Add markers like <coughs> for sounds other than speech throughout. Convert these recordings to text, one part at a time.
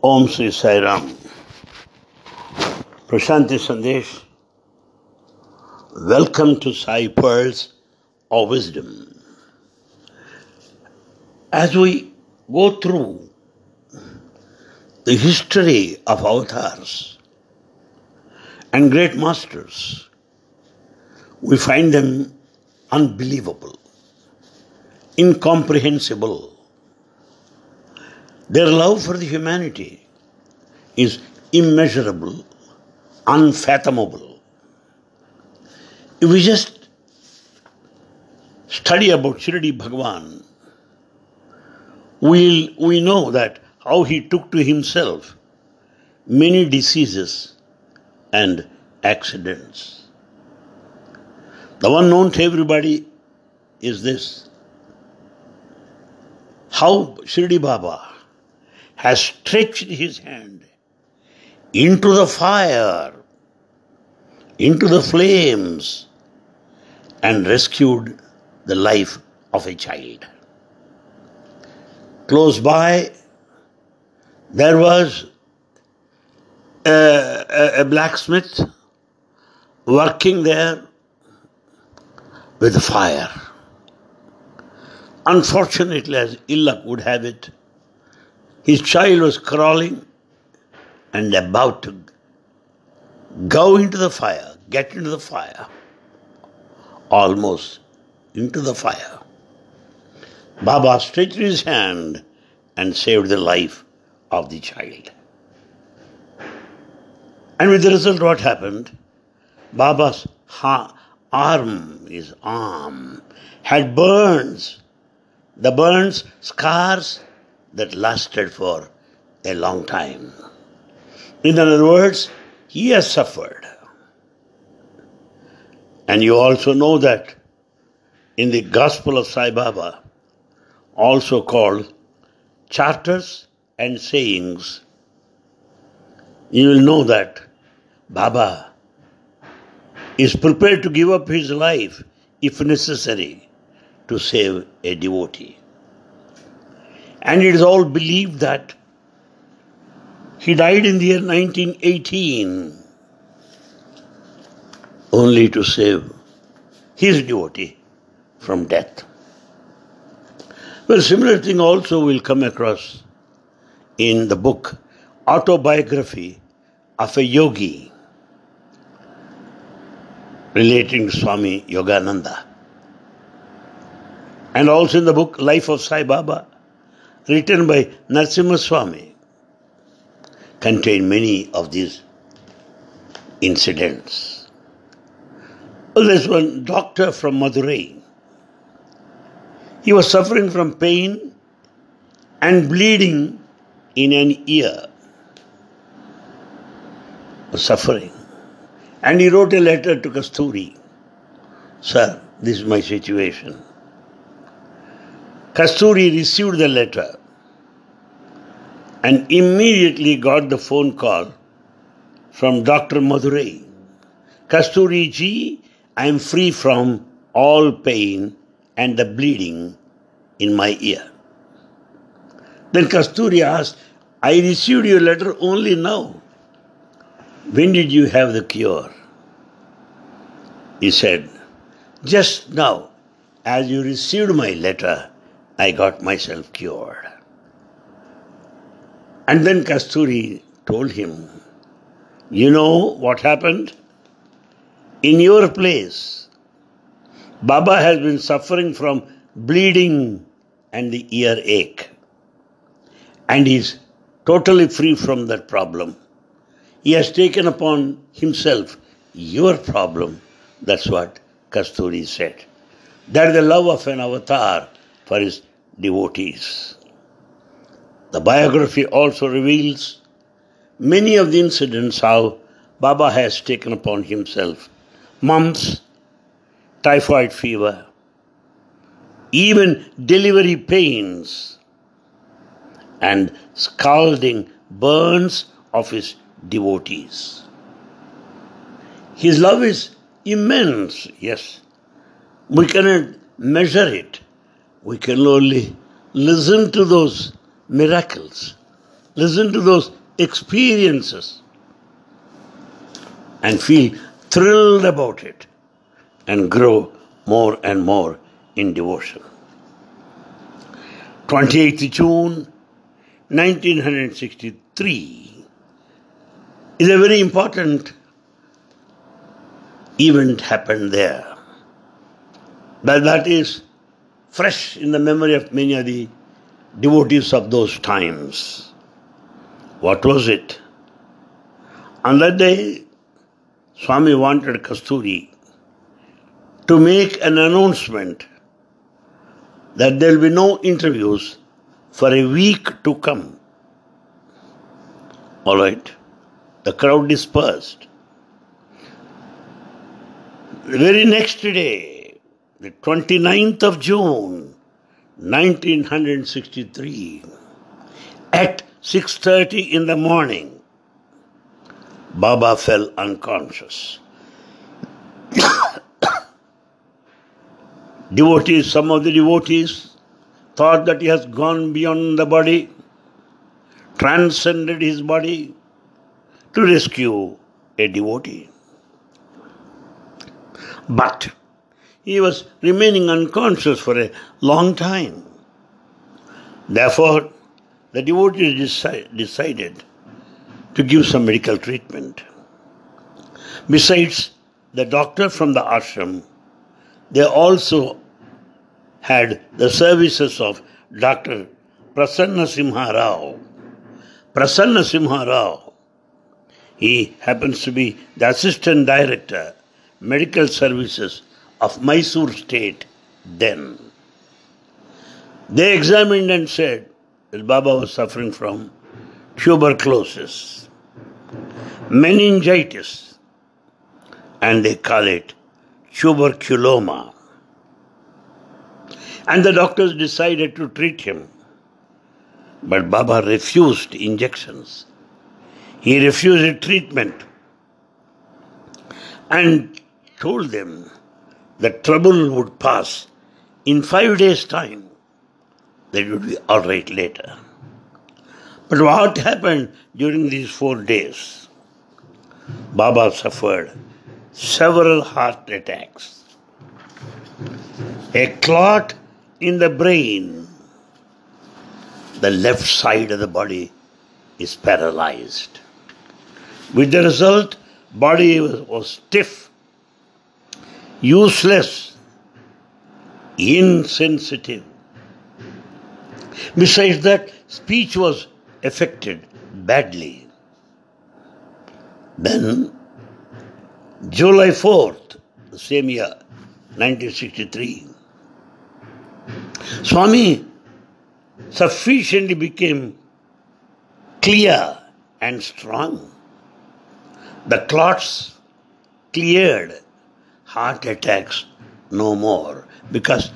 Om Sri Sai Ram. Prashanti Sandesh. Welcome to Sai Pearls of Wisdom. As we go through the history of avatars and great masters, we find them unbelievable, incomprehensible. Their love for the humanity is immeasurable, unfathomable. If we just study about Shirdi Bhagavan, we'll, we know that how he took to himself many diseases and accidents. The one known to everybody is this how Shirdi Baba has stretched his hand into the fire, into the flames, and rescued the life of a child. Close by, there was a, a, a blacksmith working there with fire. Unfortunately, as ill luck would have it, his child was crawling and about to go into the fire, get into the fire, almost into the fire. Baba stretched his hand and saved the life of the child. And with the result, what happened? Baba's ha- arm, his arm, had burns. The burns, scars that lasted for a long time. In other words, he has suffered. And you also know that in the Gospel of Sai Baba, also called Charters and Sayings, you will know that Baba is prepared to give up his life if necessary to save a devotee. And it is all believed that he died in the year 1918 only to save his devotee from death. Well, similar thing also will come across in the book Autobiography of a Yogi relating to Swami Yogananda. And also in the book Life of Sai Baba, written by Narasimha Swami, contain many of these incidents. There's one doctor from Madurai. He was suffering from pain and bleeding in an ear. Suffering. And he wrote a letter to Kasturi. Sir, this is my situation. Kasturi received the letter and immediately got the phone call from Dr. Madurai. Kasturi ji, I am free from all pain and the bleeding in my ear. Then Kasturi asked, I received your letter only now. When did you have the cure? He said, Just now, as you received my letter, I got myself cured. And then Kasturi told him, You know what happened? In your place, Baba has been suffering from bleeding and the earache. And he's totally free from that problem. He has taken upon himself your problem. That's what Kasturi said. That is the love of an avatar for his devotees. The biography also reveals many of the incidents how Baba has taken upon himself mumps, typhoid fever, even delivery pains, and scalding burns of his devotees. His love is immense, yes. We cannot measure it. We can only listen to those miracles listen to those experiences and feel thrilled about it and grow more and more in devotion. 28th June 1963 is a very important event happened there. But that is fresh in the memory of many of the devotees of those times. What was it? On that day, Swami wanted Kasturi to make an announcement that there will be no interviews for a week to come. All right, the crowd dispersed. The very next day, the 29th of June, 1963, at 6:30 in the morning, Baba fell unconscious. <coughs> devotees, some of the devotees thought that he has gone beyond the body, transcended his body to rescue a devotee. But he was remaining unconscious for a long time. Therefore, the devotees decided to give some medical treatment. Besides the doctor from the ashram, they also had the services of Dr. Prasanna Simha Rao. Prasanna Simha Rao, he happens to be the assistant director, medical services of Mysore state then. They examined and said that Baba was suffering from tuberculosis, meningitis, and they call it tuberculoma. And the doctors decided to treat him. But Baba refused injections. He refused treatment and told them that trouble would pass in five days' time. That would be all right later. But what happened during these four days? Baba suffered several heart attacks. A clot in the brain, the left side of the body is paralyzed. With the result, body was, was stiff, useless, insensitive. Besides that, speech was affected badly. Then, July 4th, the same year, 1963, Swami sufficiently became clear and strong. The clots cleared, heart attacks no more, because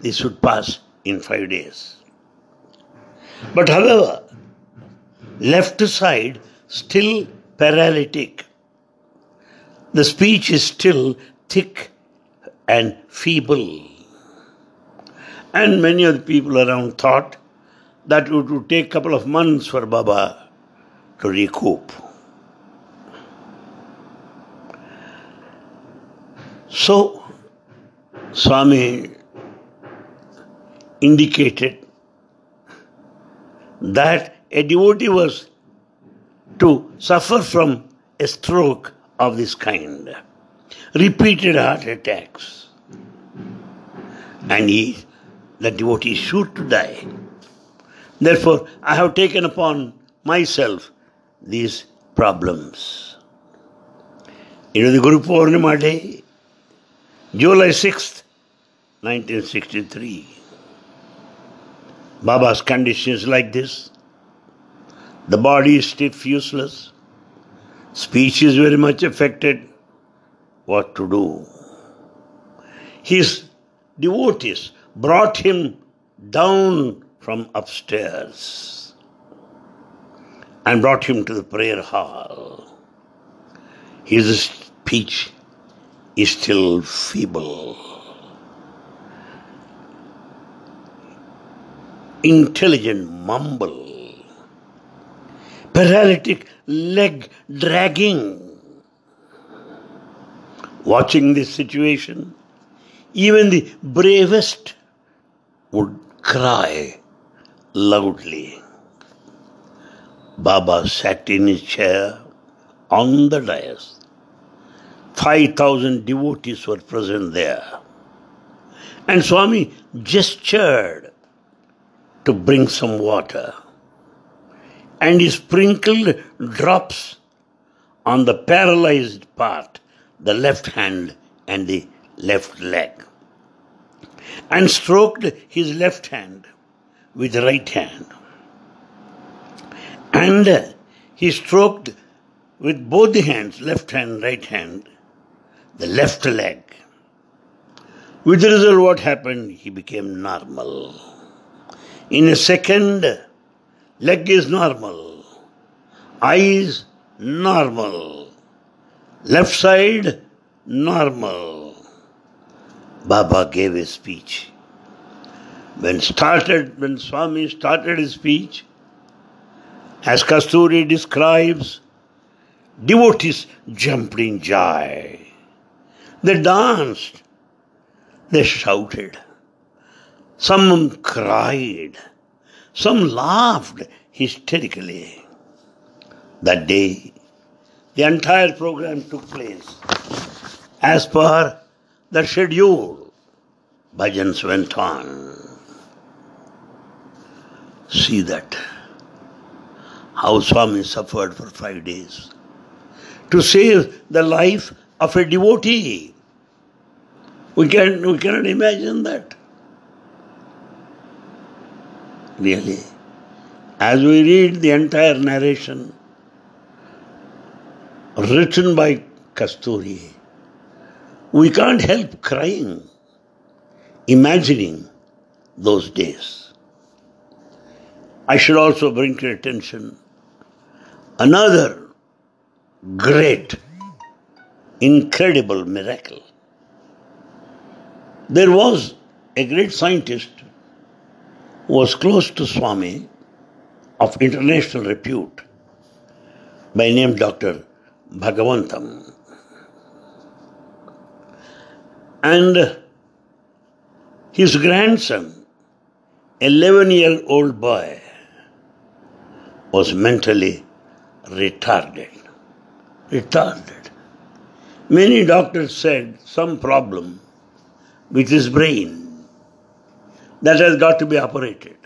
this would pass in five days. But however, left side still paralytic. The speech is still thick and feeble. And many of the people around thought that it would take a couple of months for Baba to recoup. So, Swami indicated that a devotee was to suffer from a stroke of this kind, repeated heart attacks, and he the devotee sure to die. Therefore, I have taken upon myself these problems. You know the Guru Purnima day, July 6th, 1963. Baba's condition is like this. The body is stiff, useless. Speech is very much affected. What to do? His devotees brought him down from upstairs and brought him to the prayer hall. His speech is still feeble. Intelligent mumble. paralytic leg dragging. Watching this situation, even the bravest would cry loudly. Baba sat in his chair on the dais. 5,000 devotees were present there. And Swami gestured to bring some water. And he sprinkled drops on the paralyzed part, the left hand and the left leg, and stroked his left hand with the right hand. And he stroked with both the hands, left hand, right hand, the left leg. With the result, what happened? He became normal. In a second, leg is normal, eyes normal, left side normal. Baba gave a speech. When started, when Swami started his speech, as Kasturi describes, devotees jumped in joy. They danced, they shouted, some cried, some laughed hysterically. That day, the entire program took place as per the schedule. Bhajans went on. See that how Swami suffered for five days to save the life of a devotee. We, can, we cannot imagine that. Really. As we read the entire narration written by Kasturi, we can't help crying, imagining those days. I should also bring to your attention another great, incredible miracle. There was a great scientist who was close to Swami of international repute by name Dr. Bhagavantam. And his grandson, 11 year old boy, was mentally retarded. Retarded. Many doctors said some problem with his brain that has got to be operated.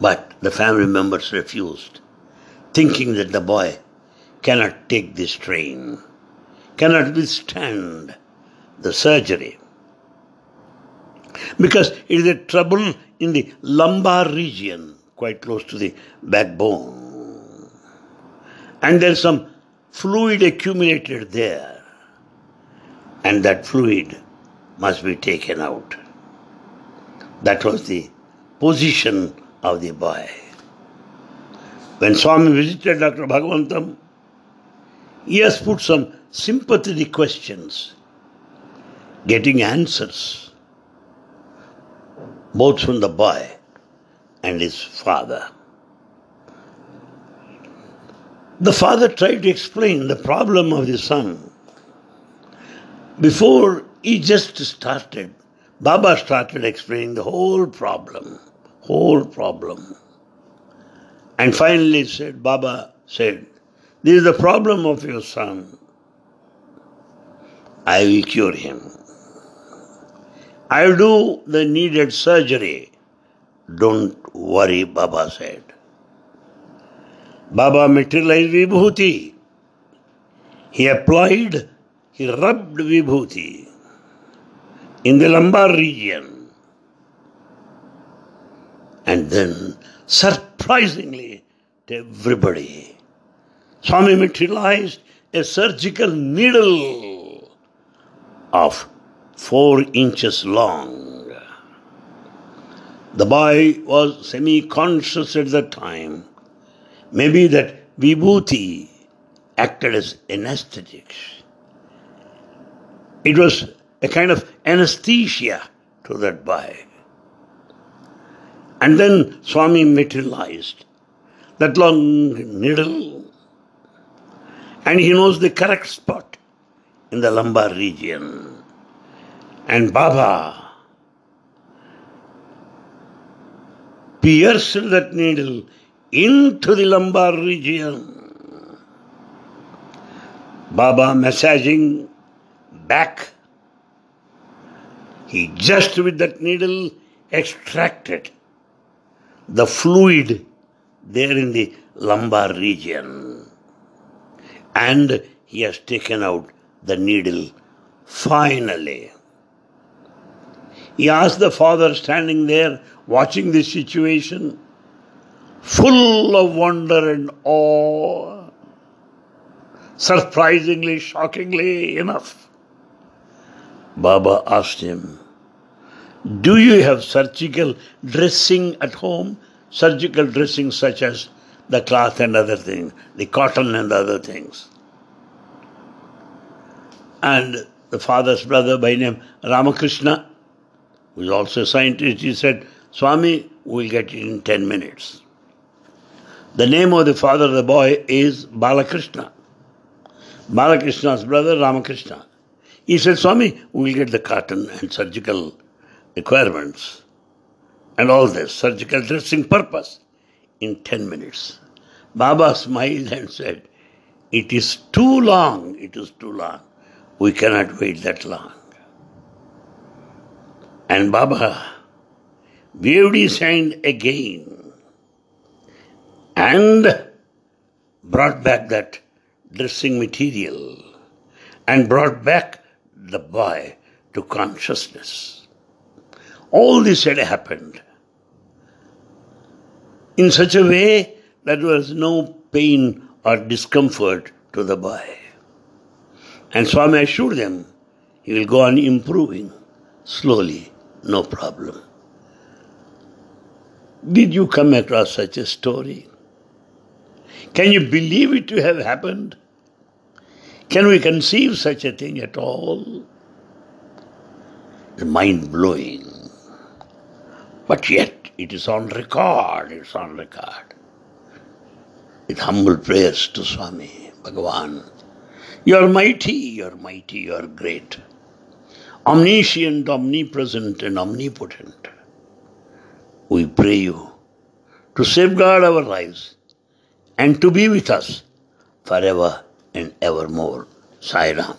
But the family members refused, thinking that the boy cannot take this strain, cannot withstand the surgery. Because it is a trouble in the lumbar region quite close to the backbone. And there's some fluid accumulated there. And that fluid must be taken out. That was the position of the boy. When Swami visited Dr. Bhagavantam, he has put some sympathetic questions, getting answers, both from the boy and his father. The father tried to explain the problem of the son. Before he just started, Baba started explaining the whole problem, whole problem. And finally said, Baba said, This is the problem of your son. I will cure him. I will do the needed surgery don't worry, Baba said. Baba materialized Vibhuti. He applied, he rubbed Vibhuti in the lumbar region. And then, surprisingly to everybody, Swami materialized a surgical needle of four inches long. The boy was semi conscious at that time. Maybe that vibhuti acted as anesthetics. It was a kind of anesthesia to that boy. And then Swami materialized that long needle, and he knows the correct spot in the lumbar region. And Baba pierced that needle into the lumbar region. Baba massaging back. He just with that needle extracted the fluid there in the lumbar region. And he has taken out the needle finally. He asked the father standing there watching this situation, full of wonder and awe, surprisingly, shockingly enough. Baba asked him, Do you have surgical dressing at home? Surgical dressing such as the cloth and other things, the cotton and other things. And the father's brother by name Ramakrishna, who is also a scientist, he said, Swami, we'll get it in 10 minutes. The name of the father of the boy is Balakrishna. Balakrishna's brother Ramakrishna. He said, Swami, we'll get the cotton and surgical requirements and all this, surgical dressing purpose, in 10 minutes. Baba smiled and said, It is too long, it is too long. We cannot wait that long. And Baba waved his hand again and brought back that dressing material and brought back the boy to consciousness. All this had happened in such a way that there was no pain or discomfort to the boy. And Swami assured them he will go on improving slowly, no problem. Did you come across such a story? Can you believe it to have happened? Can we conceive such a thing at all? Mind blowing. But yet, it is on record, it's on record. With humble prayers to Swami, Bhagavan. You are mighty, you are mighty, you are great. Omniscient, omnipresent, and omnipotent. We pray you to safeguard our lives and to be with us forever and evermore. Sai Ram.